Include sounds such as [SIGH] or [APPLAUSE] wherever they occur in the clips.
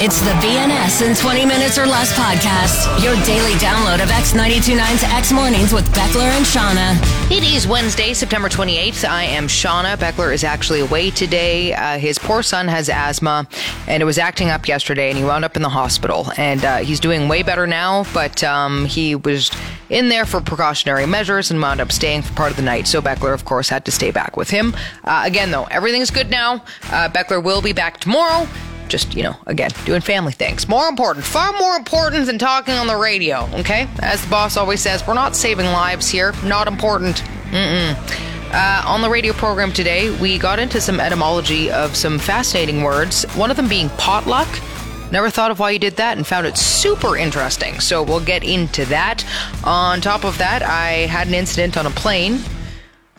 It's the BNS in 20 minutes or less podcast. Your daily download of X929's X Mornings with Beckler and Shauna. It is Wednesday, September 28th. I am Shauna. Beckler is actually away today. Uh, his poor son has asthma and it was acting up yesterday and he wound up in the hospital. And uh, he's doing way better now, but um, he was in there for precautionary measures and wound up staying for part of the night. So Beckler, of course, had to stay back with him. Uh, again, though, everything's good now. Uh, Beckler will be back tomorrow just, you know, again, doing family things. More important, far more important than talking on the radio, okay? As the boss always says, we're not saving lives here. Not important. Mm-mm. Uh, on the radio program today, we got into some etymology of some fascinating words, one of them being potluck. Never thought of why you did that and found it super interesting. So we'll get into that. On top of that, I had an incident on a plane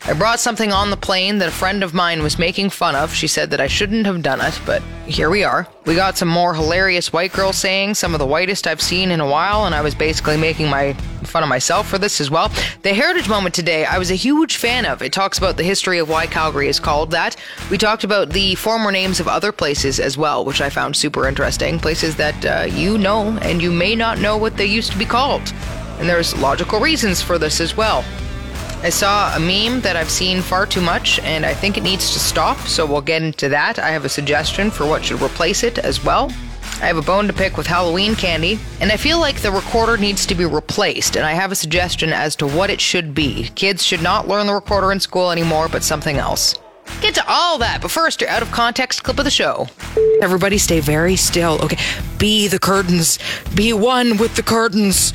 I brought something on the plane that a friend of mine was making fun of. She said that I shouldn't have done it, but here we are. We got some more hilarious white girl sayings, some of the whitest I've seen in a while, and I was basically making my fun of myself for this as well. The Heritage Moment today, I was a huge fan of. It talks about the history of why Calgary is called that. We talked about the former names of other places as well, which I found super interesting. Places that uh, you know and you may not know what they used to be called. And there's logical reasons for this as well. I saw a meme that I've seen far too much and I think it needs to stop, so we'll get into that. I have a suggestion for what should replace it as well. I have a bone to pick with Halloween candy, and I feel like the recorder needs to be replaced, and I have a suggestion as to what it should be. Kids should not learn the recorder in school anymore, but something else. Get to all that, but first, your out of context clip of the show. Everybody stay very still. Okay, be the curtains. Be one with the curtains.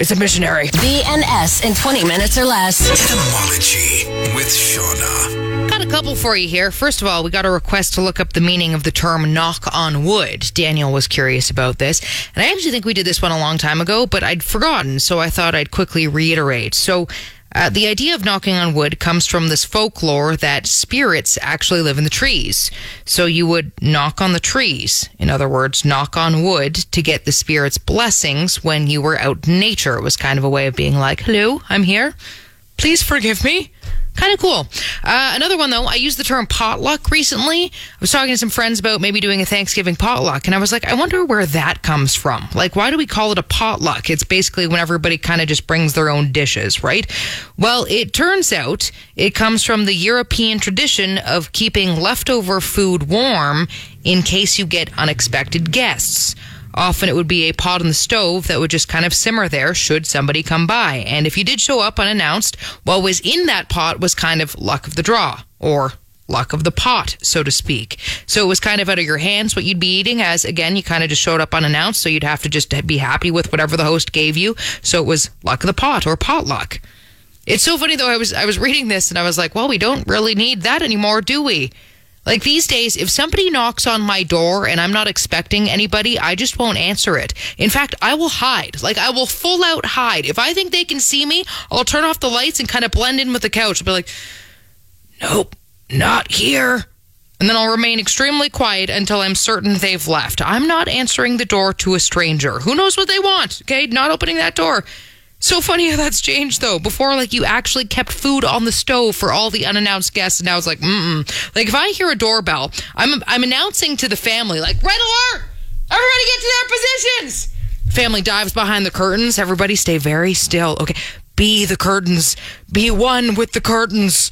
It's a missionary. BNS in 20 minutes or less. Etymology with Shauna. Got a couple for you here. First of all, we got a request to look up the meaning of the term knock on wood. Daniel was curious about this. And I actually think we did this one a long time ago, but I'd forgotten, so I thought I'd quickly reiterate. So, uh, the idea of knocking on wood comes from this folklore that spirits actually live in the trees. So you would knock on the trees. In other words, knock on wood to get the spirit's blessings when you were out in nature. It was kind of a way of being like, hello, I'm here. Please forgive me. Kind of cool. Uh, another one, though, I used the term potluck recently. I was talking to some friends about maybe doing a Thanksgiving potluck, and I was like, I wonder where that comes from. Like, why do we call it a potluck? It's basically when everybody kind of just brings their own dishes, right? Well, it turns out it comes from the European tradition of keeping leftover food warm in case you get unexpected guests. Often it would be a pot on the stove that would just kind of simmer there should somebody come by. And if you did show up unannounced, what was in that pot was kind of luck of the draw or luck of the pot, so to speak. So it was kind of out of your hands what you'd be eating, as again, you kind of just showed up unannounced. So you'd have to just be happy with whatever the host gave you. So it was luck of the pot or potluck. It's so funny though. I was I was reading this and I was like, well, we don't really need that anymore, do we? Like these days, if somebody knocks on my door and I'm not expecting anybody, I just won't answer it. In fact, I will hide. Like I will full out hide. If I think they can see me, I'll turn off the lights and kind of blend in with the couch. I'll be like, nope, not here. And then I'll remain extremely quiet until I'm certain they've left. I'm not answering the door to a stranger. Who knows what they want? Okay, not opening that door. So funny how that's changed though. Before, like you actually kept food on the stove for all the unannounced guests, and now it's like, mm Like if I hear a doorbell, I'm I'm announcing to the family, like, red alert! Everybody get to their positions. Family dives behind the curtains. Everybody stay very still. Okay, be the curtains. Be one with the curtains.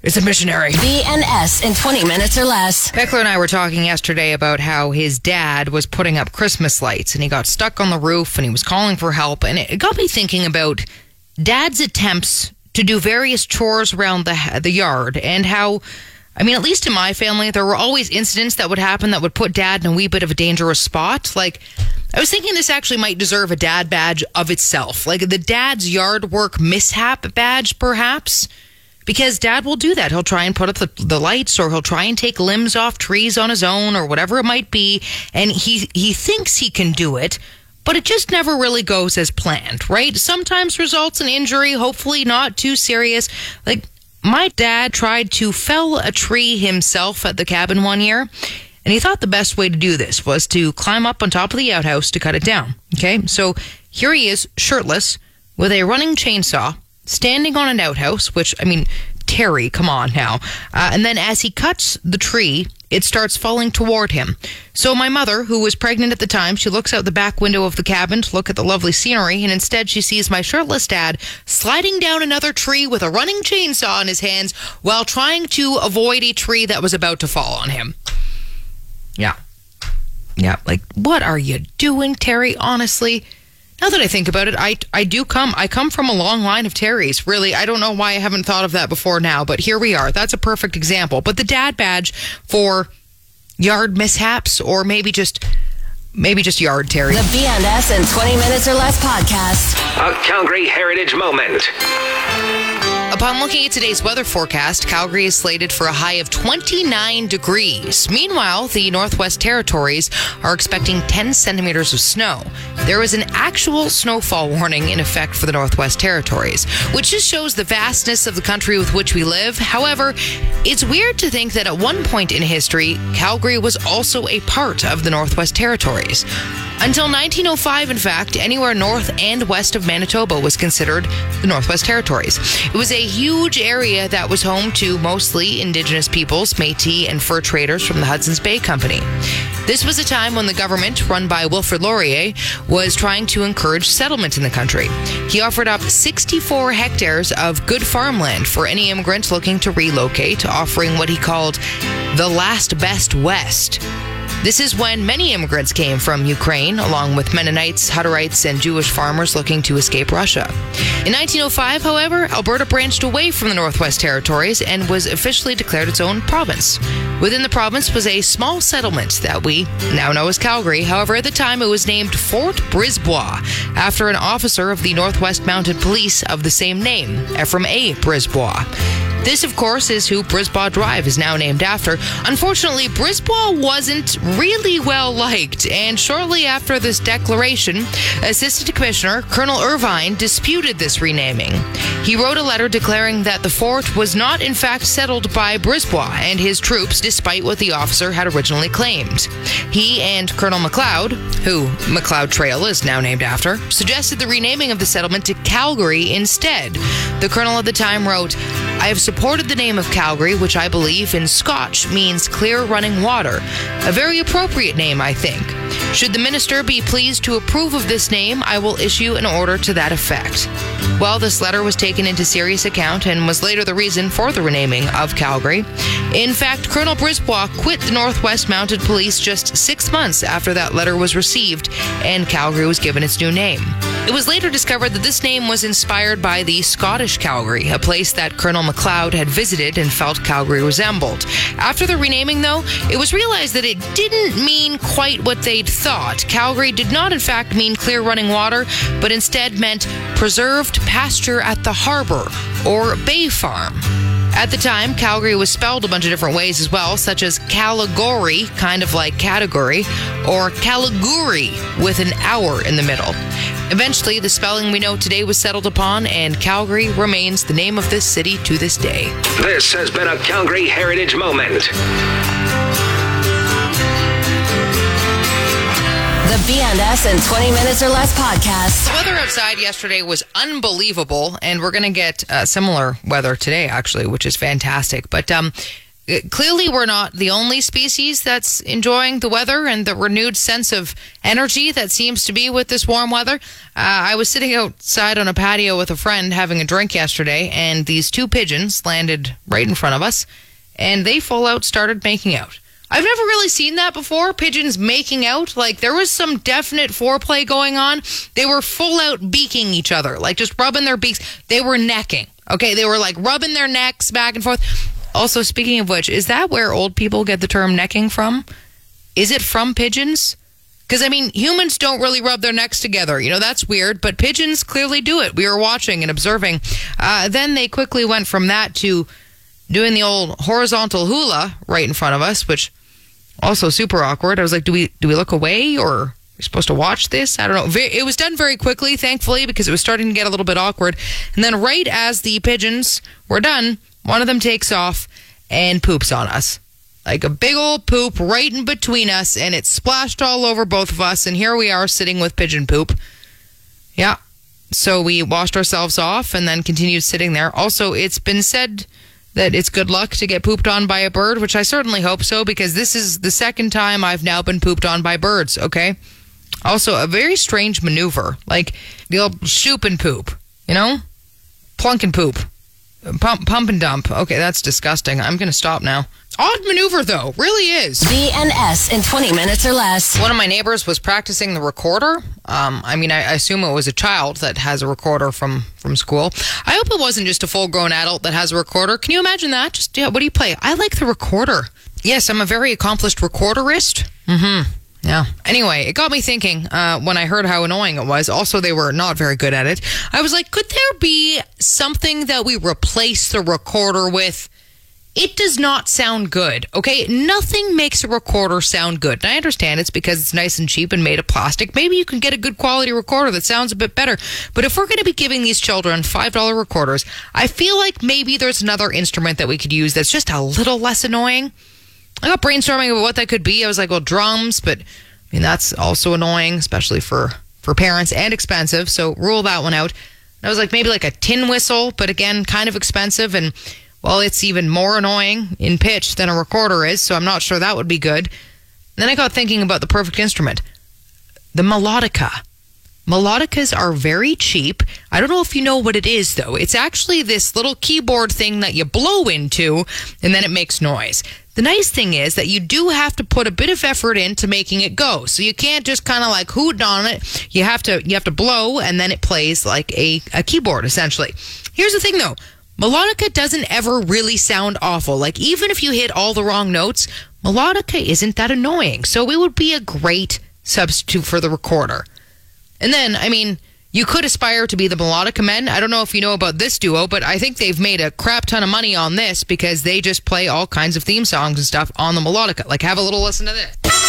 It's a missionary. BNS in 20 minutes or less. Beckler and I were talking yesterday about how his dad was putting up Christmas lights and he got stuck on the roof and he was calling for help. And it got me thinking about dad's attempts to do various chores around the, the yard and how. I mean, at least in my family, there were always incidents that would happen that would put dad in a wee bit of a dangerous spot. Like, I was thinking this actually might deserve a dad badge of itself, like the dad's yard work mishap badge, perhaps because dad will do that. He'll try and put up the, the lights or he'll try and take limbs off trees on his own or whatever it might be. And he, he thinks he can do it, but it just never really goes as planned, right? Sometimes results in injury, hopefully not too serious. Like my dad tried to fell a tree himself at the cabin one year, and he thought the best way to do this was to climb up on top of the outhouse to cut it down. Okay, so here he is, shirtless, with a running chainsaw, standing on an outhouse, which, I mean, Terry, come on now. Uh, and then as he cuts the tree, it starts falling toward him. So my mother, who was pregnant at the time, she looks out the back window of the cabin to look at the lovely scenery, and instead she sees my shirtless dad sliding down another tree with a running chainsaw in his hands while trying to avoid a tree that was about to fall on him. Yeah. Yeah, like what are you doing, Terry? Honestly, now that I think about it, I I do come I come from a long line of Terrys. Really, I don't know why I haven't thought of that before now, but here we are. That's a perfect example. But the dad badge for yard mishaps or maybe just maybe just yard Terry. The BNS in 20 minutes or less podcast. A Calgary Heritage Moment. Upon looking at today's weather forecast, Calgary is slated for a high of 29 degrees. Meanwhile, the Northwest Territories are expecting 10 centimeters of snow. There is an actual snowfall warning in effect for the Northwest Territories, which just shows the vastness of the country with which we live. However, it's weird to think that at one point in history, Calgary was also a part of the Northwest Territories. Until 1905, in fact, anywhere north and west of Manitoba was considered the Northwest Territories. It was a huge area that was home to mostly Indigenous peoples, Metis, and fur traders from the Hudson's Bay Company. This was a time when the government, run by Wilfrid Laurier, was trying to encourage settlement in the country. He offered up 64 hectares of good farmland for any immigrant looking to relocate, offering what he called the last best West. This is when many immigrants came from Ukraine, along with Mennonites, Hutterites, and Jewish farmers looking to escape Russia. In 1905, however, Alberta branched away from the Northwest Territories and was officially declared its own province. Within the province was a small settlement that we now know as Calgary. However, at the time, it was named Fort Brisebois after an officer of the Northwest Mounted Police of the same name, Ephraim A. Brisebois. This, of course, is who Brisebois Drive is now named after. Unfortunately, Brisebois wasn't really well liked, and shortly after this declaration, Assistant Commissioner Colonel Irvine disputed this renaming. He wrote a letter declaring that the fort was not, in fact, settled by Brisebois and his troops, despite what the officer had originally claimed. He and Colonel Macleod, who Macleod Trail is now named after, suggested the renaming of the settlement to Calgary instead. The colonel at the time wrote, I have supported the name of Calgary, which I believe in Scotch means clear running water. A very appropriate name, I think. Should the minister be pleased to approve of this name, I will issue an order to that effect. Well, this letter was taken into serious account and was later the reason for the renaming of Calgary. In fact, Colonel Brisebois quit the Northwest Mounted Police just six months after that letter was received, and Calgary was given its new name. It was later discovered that this name was inspired by the Scottish Calgary, a place that Colonel Macleod had visited and felt Calgary resembled. After the renaming, though, it was realized that it didn't mean quite what they'd thought. Calgary did not, in fact, mean clear running water, but instead meant preserved pasture at the harbor or bay farm. At the time, Calgary was spelled a bunch of different ways as well, such as Caligori, kind of like category, or Caliguri with an hour in the middle. Eventually, the spelling we know today was settled upon, and Calgary remains the name of this city to this day. This has been a Calgary Heritage Moment. BNS in 20 minutes or less podcast. The weather outside yesterday was unbelievable, and we're going to get uh, similar weather today, actually, which is fantastic. But um, uh, clearly, we're not the only species that's enjoying the weather and the renewed sense of energy that seems to be with this warm weather. Uh, I was sitting outside on a patio with a friend having a drink yesterday, and these two pigeons landed right in front of us, and they full out started making out. I've never really seen that before. Pigeons making out. Like there was some definite foreplay going on. They were full out beaking each other, like just rubbing their beaks. They were necking. Okay. They were like rubbing their necks back and forth. Also, speaking of which, is that where old people get the term necking from? Is it from pigeons? Because, I mean, humans don't really rub their necks together. You know, that's weird, but pigeons clearly do it. We were watching and observing. Uh, then they quickly went from that to doing the old horizontal hula right in front of us, which also super awkward. I was like, do we do we look away or are we supposed to watch this? I don't know. It was done very quickly, thankfully, because it was starting to get a little bit awkward. And then right as the pigeons were done, one of them takes off and poops on us. Like a big old poop right in between us, and it splashed all over both of us. And here we are sitting with pigeon poop. Yeah. So we washed ourselves off and then continued sitting there. Also, it's been said that it's good luck to get pooped on by a bird, which I certainly hope so because this is the second time I've now been pooped on by birds, okay? Also, a very strange maneuver. Like the old shoop and poop, you know? Plunk and poop. Pump, pump and dump. Okay, that's disgusting. I'm going to stop now. Odd maneuver, though. Really is. BNS in 20 minutes or less. One of my neighbors was practicing the recorder. Um, I mean, I, I assume it was a child that has a recorder from from school. I hope it wasn't just a full grown adult that has a recorder. Can you imagine that? Just yeah, what do you play? I like the recorder. Yes, I'm a very accomplished recorderist. Mm-hmm. Yeah. Anyway, it got me thinking uh, when I heard how annoying it was. Also, they were not very good at it. I was like, could there be something that we replace the recorder with? It does not sound good, okay? Nothing makes a recorder sound good. And I understand it's because it's nice and cheap and made of plastic. Maybe you can get a good quality recorder that sounds a bit better. But if we're going to be giving these children $5 recorders, I feel like maybe there's another instrument that we could use that's just a little less annoying. I got brainstorming about what that could be. I was like, well, drums, but I mean, that's also annoying, especially for, for parents and expensive. So rule that one out. And I was like, maybe like a tin whistle, but again, kind of expensive. And well, it's even more annoying in pitch than a recorder is. So I'm not sure that would be good. And then I got thinking about the perfect instrument the melodica. Melodicas are very cheap. I don't know if you know what it is, though. It's actually this little keyboard thing that you blow into and then it makes noise. The nice thing is that you do have to put a bit of effort into making it go. So you can't just kind of like hoot on it. You have to you have to blow and then it plays like a, a keyboard essentially. Here's the thing though. Melodica doesn't ever really sound awful. Like even if you hit all the wrong notes, melodica isn't that annoying. So it would be a great substitute for the recorder. And then, I mean, you could aspire to be the Melodica Men. I don't know if you know about this duo, but I think they've made a crap ton of money on this because they just play all kinds of theme songs and stuff on the Melodica. Like, have a little listen to this.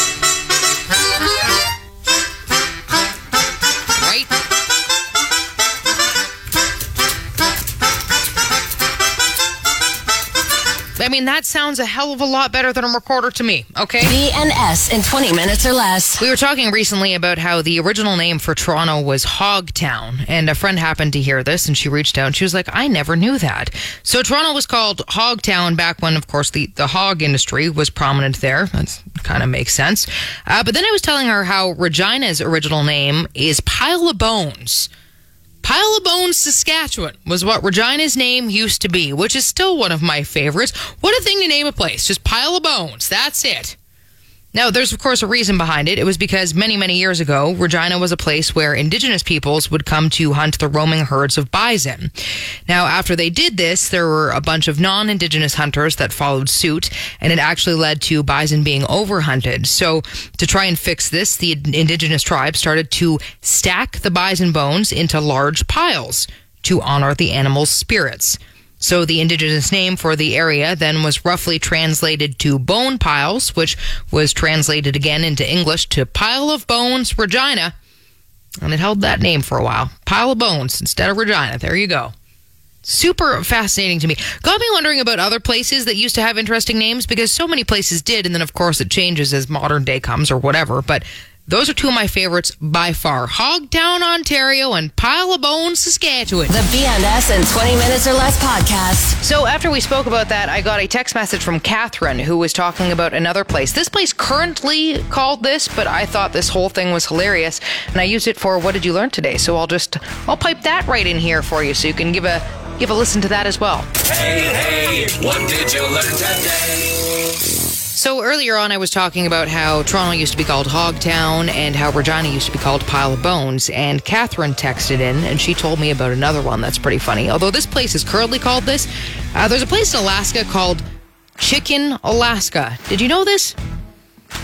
I mean, that sounds a hell of a lot better than a recorder to me, okay? BNS in 20 minutes or less. We were talking recently about how the original name for Toronto was Hogtown, and a friend happened to hear this and she reached out and she was like, I never knew that. So Toronto was called Hogtown back when, of course, the, the hog industry was prominent there. That kind of makes sense. Uh, but then I was telling her how Regina's original name is Pile of Bones. Pile of Bones, Saskatchewan was what Regina's name used to be, which is still one of my favorites. What a thing to name a place. Just Pile of Bones. That's it. Now, there's of course a reason behind it. It was because many, many years ago, Regina was a place where indigenous peoples would come to hunt the roaming herds of bison. Now, after they did this, there were a bunch of non-indigenous hunters that followed suit, and it actually led to bison being overhunted. So, to try and fix this, the indigenous tribes started to stack the bison bones into large piles to honor the animals' spirits. So the indigenous name for the area then was roughly translated to bone piles, which was translated again into English to pile of bones, Regina. And it held that name for a while. Pile of bones instead of Regina. There you go. Super fascinating to me. Got me wondering about other places that used to have interesting names because so many places did. And then, of course, it changes as modern day comes or whatever. But those are two of my favorites by far Hogtown, Ontario, and Pile of Bones, Saskatchewan. The BNS in 20 minutes or less podcast. So after we spoke about that, I got a text message from Catherine who was talking about another place. This place currently called this, but I thought this whole thing was hilarious, and I used it for what did you learn today? So I'll just I'll pipe that right in here for you, so you can give a give a listen to that as well. Hey, hey, what did you learn today? So earlier on, I was talking about how Toronto used to be called Hogtown and how Regina used to be called Pile of Bones. And Catherine texted in and she told me about another one that's pretty funny. Although this place is currently called this, uh, there's a place in Alaska called Chicken, Alaska. Did you know this?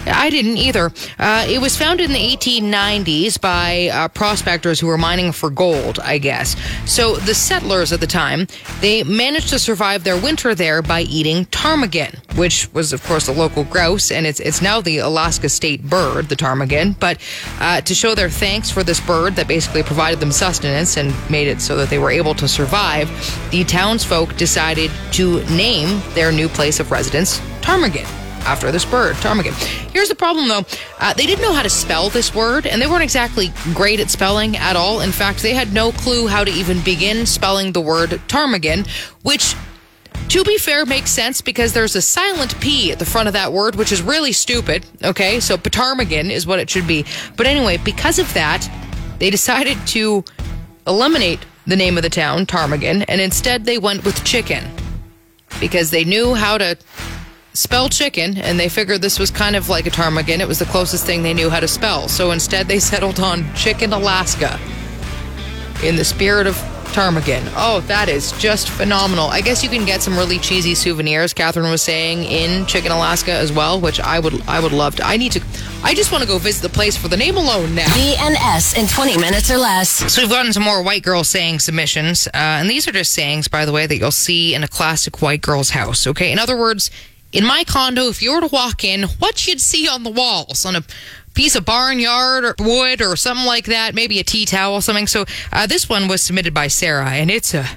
I didn't either. Uh, it was founded in the 1890s by uh, prospectors who were mining for gold, I guess. So the settlers at the time, they managed to survive their winter there by eating ptarmigan, which was, of course, a local grouse, and it's it's now the Alaska state bird, the ptarmigan. But uh, to show their thanks for this bird that basically provided them sustenance and made it so that they were able to survive, the townsfolk decided to name their new place of residence Ptarmigan after this bird, ptarmigan. Here's the problem though. Uh, they didn't know how to spell this word, and they weren't exactly great at spelling at all. In fact, they had no clue how to even begin spelling the word ptarmigan, which to be fair, makes sense because there's a silent P at the front of that word, which is really stupid. Okay, so ptarmigan is what it should be. But anyway, because of that, they decided to eliminate the name of the town, Ptarmigan, and instead they went with chicken because they knew how to spell chicken and they figured this was kind of like a ptarmigan. It was the closest thing they knew how to spell. So instead they [LAUGHS] settled on Chicken Alaska in the spirit of ptarmigan. Oh, that is just phenomenal. I guess you can get some really cheesy souvenirs, Catherine was saying, in Chicken Alaska as well, which I would I would love to. I need to I just want to go visit the place for the name alone now. BNS in 20 minutes or less. So we've gotten some more white girl saying submissions, uh, and these are just sayings, by the way, that you'll see in a classic white girl's house. Okay, in other words, in my condo, if you were to walk in, what you'd see on the walls on a piece of barnyard or wood or something like that, maybe a tea towel, or something. So uh, this one was submitted by Sarah, and it's a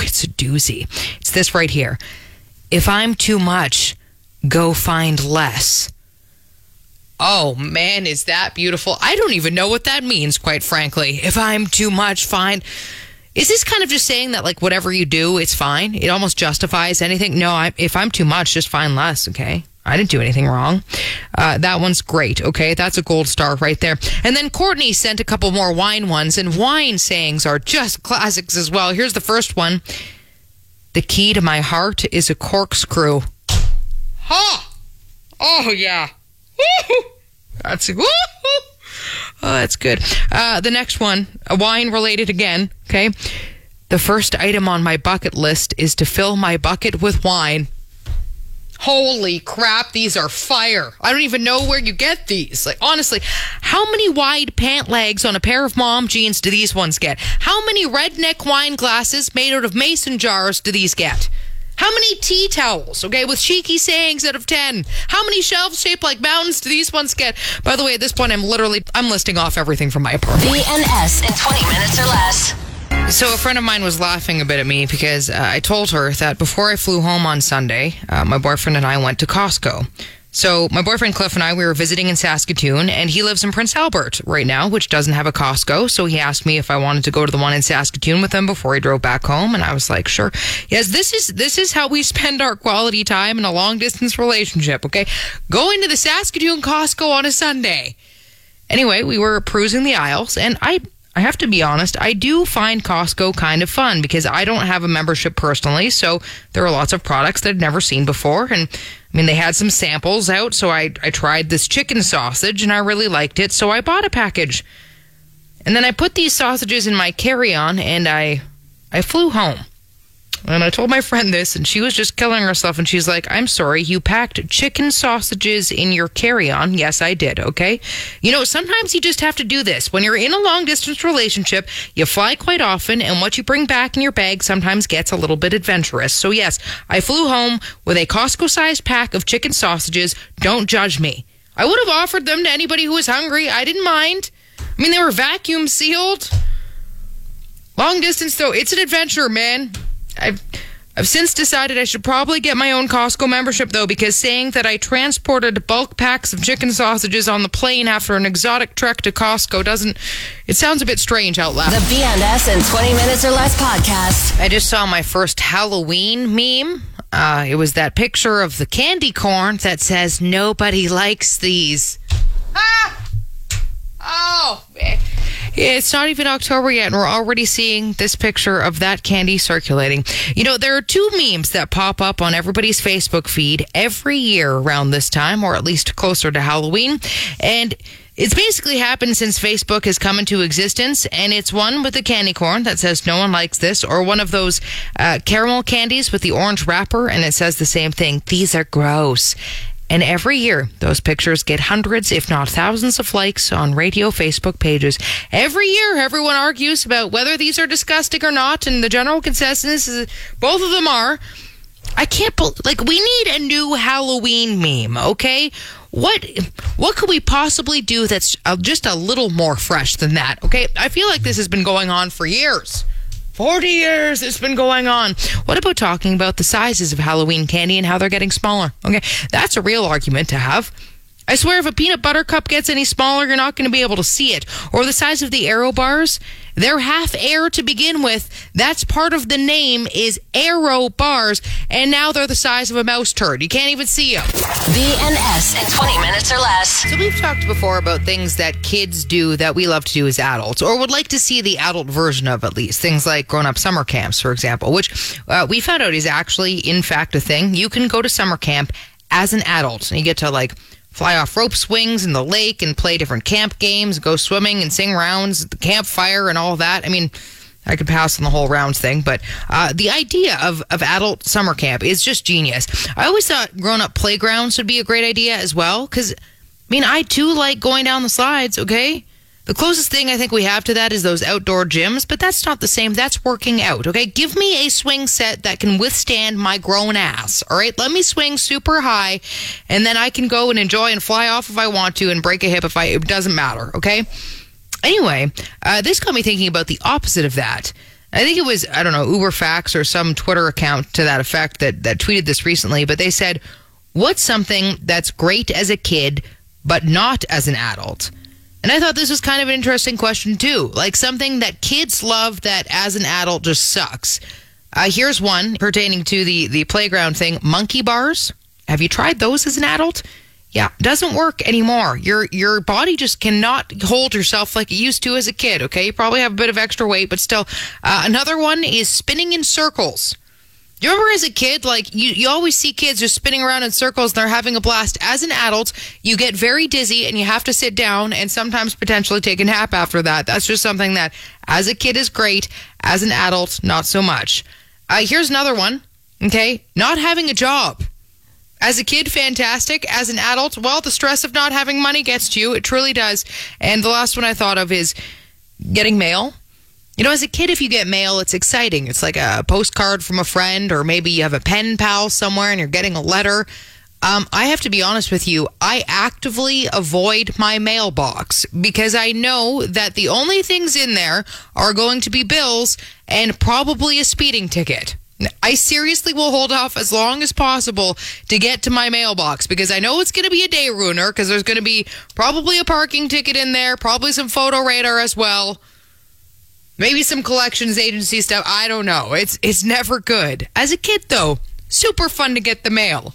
it's a doozy. It's this right here. If I'm too much, go find less. Oh man, is that beautiful? I don't even know what that means, quite frankly. If I'm too much, fine. Is this kind of just saying that, like, whatever you do, it's fine? It almost justifies anything? No, I, if I'm too much, just find less, okay? I didn't do anything wrong. Uh, that one's great, okay? That's a gold star right there. And then Courtney sent a couple more wine ones, and wine sayings are just classics as well. Here's the first one The key to my heart is a corkscrew. Ha! Oh, yeah. That's woo-hoo. Oh, that's good. Uh, the next one, wine related again. Okay. The first item on my bucket list is to fill my bucket with wine. Holy crap, these are fire. I don't even know where you get these. Like, honestly, how many wide pant legs on a pair of mom jeans do these ones get? How many redneck wine glasses made out of mason jars do these get? How many tea towels, okay, with cheeky sayings out of 10? How many shelves shaped like mountains do these ones get? By the way, at this point, I'm literally, I'm listing off everything from my apartment. BNS in 20 minutes or less. So a friend of mine was laughing a bit at me because uh, I told her that before I flew home on Sunday, uh, my boyfriend and I went to Costco. So my boyfriend Cliff and I we were visiting in Saskatoon, and he lives in Prince Albert right now, which doesn't have a Costco. So he asked me if I wanted to go to the one in Saskatoon with him before he drove back home, and I was like, sure. Yes, this is this is how we spend our quality time in a long distance relationship. Okay, going to the Saskatoon Costco on a Sunday. Anyway, we were perusing the aisles, and I I have to be honest, I do find Costco kind of fun because I don't have a membership personally, so there are lots of products that I've never seen before. And I mean, they had some samples out, so I, I tried this chicken sausage and I really liked it, so I bought a package. And then I put these sausages in my carry on and I I flew home. And I told my friend this, and she was just killing herself. And she's like, I'm sorry, you packed chicken sausages in your carry on. Yes, I did. Okay. You know, sometimes you just have to do this. When you're in a long distance relationship, you fly quite often, and what you bring back in your bag sometimes gets a little bit adventurous. So, yes, I flew home with a Costco sized pack of chicken sausages. Don't judge me. I would have offered them to anybody who was hungry. I didn't mind. I mean, they were vacuum sealed. Long distance, though, it's an adventure, man. I've I've since decided I should probably get my own Costco membership though, because saying that I transported bulk packs of chicken sausages on the plane after an exotic trek to Costco doesn't. It sounds a bit strange out loud. The BNS in 20 minutes or less podcast. I just saw my first Halloween meme. Uh, it was that picture of the candy corn that says nobody likes these. Ah! Oh. It's not even October yet, and we're already seeing this picture of that candy circulating. You know, there are two memes that pop up on everybody's Facebook feed every year around this time, or at least closer to Halloween. And it's basically happened since Facebook has come into existence, and it's one with the candy corn that says no one likes this, or one of those uh, caramel candies with the orange wrapper, and it says the same thing. These are gross. And every year, those pictures get hundreds, if not thousands, of likes on radio Facebook pages. Every year, everyone argues about whether these are disgusting or not, and the general consensus is both of them are. I can't believe, like we need a new Halloween meme, okay? What what could we possibly do that's uh, just a little more fresh than that? Okay, I feel like this has been going on for years. 40 years it's been going on. What about talking about the sizes of Halloween candy and how they're getting smaller? Okay, that's a real argument to have. I swear if a peanut butter cup gets any smaller, you're not going to be able to see it. Or the size of the Aero bars. They're half air to begin with. That's part of the name is Aero bars. And now they're the size of a mouse turd. You can't even see them. BNS in 20 minutes or less. So we've talked before about things that kids do that we love to do as adults, or would like to see the adult version of at least. Things like grown-up summer camps, for example, which uh, we found out is actually, in fact, a thing. You can go to summer camp as an adult, and you get to like fly off rope swings in the lake and play different camp games, go swimming and sing rounds at the campfire and all that. I mean. I could pass on the whole rounds thing, but uh, the idea of, of adult summer camp is just genius. I always thought grown up playgrounds would be a great idea as well, because, I mean, I too like going down the slides, okay? The closest thing I think we have to that is those outdoor gyms, but that's not the same. That's working out, okay? Give me a swing set that can withstand my grown ass, all right? Let me swing super high, and then I can go and enjoy and fly off if I want to and break a hip if I, it doesn't matter, okay? Anyway, uh, this got me thinking about the opposite of that. I think it was, I don't know, UberFacts or some Twitter account to that effect that, that tweeted this recently, but they said, What's something that's great as a kid, but not as an adult? And I thought this was kind of an interesting question, too. Like something that kids love that as an adult just sucks. Uh, here's one pertaining to the, the playground thing monkey bars. Have you tried those as an adult? Yeah, doesn't work anymore. Your your body just cannot hold yourself like it used to as a kid. Okay, you probably have a bit of extra weight, but still. Uh, another one is spinning in circles. You remember as a kid, like you, you always see kids just spinning around in circles and they're having a blast. As an adult, you get very dizzy and you have to sit down and sometimes potentially take a nap after that. That's just something that as a kid is great. As an adult, not so much. Uh, here's another one. Okay, not having a job. As a kid, fantastic. As an adult, well, the stress of not having money gets to you. It truly does. And the last one I thought of is getting mail. You know, as a kid, if you get mail, it's exciting. It's like a postcard from a friend, or maybe you have a pen pal somewhere and you're getting a letter. Um, I have to be honest with you, I actively avoid my mailbox because I know that the only things in there are going to be bills and probably a speeding ticket. I seriously will hold off as long as possible to get to my mailbox because I know it's going to be a day ruiner because there's going to be probably a parking ticket in there, probably some photo radar as well. Maybe some collections agency stuff. I don't know. It's it's never good. As a kid though, super fun to get the mail.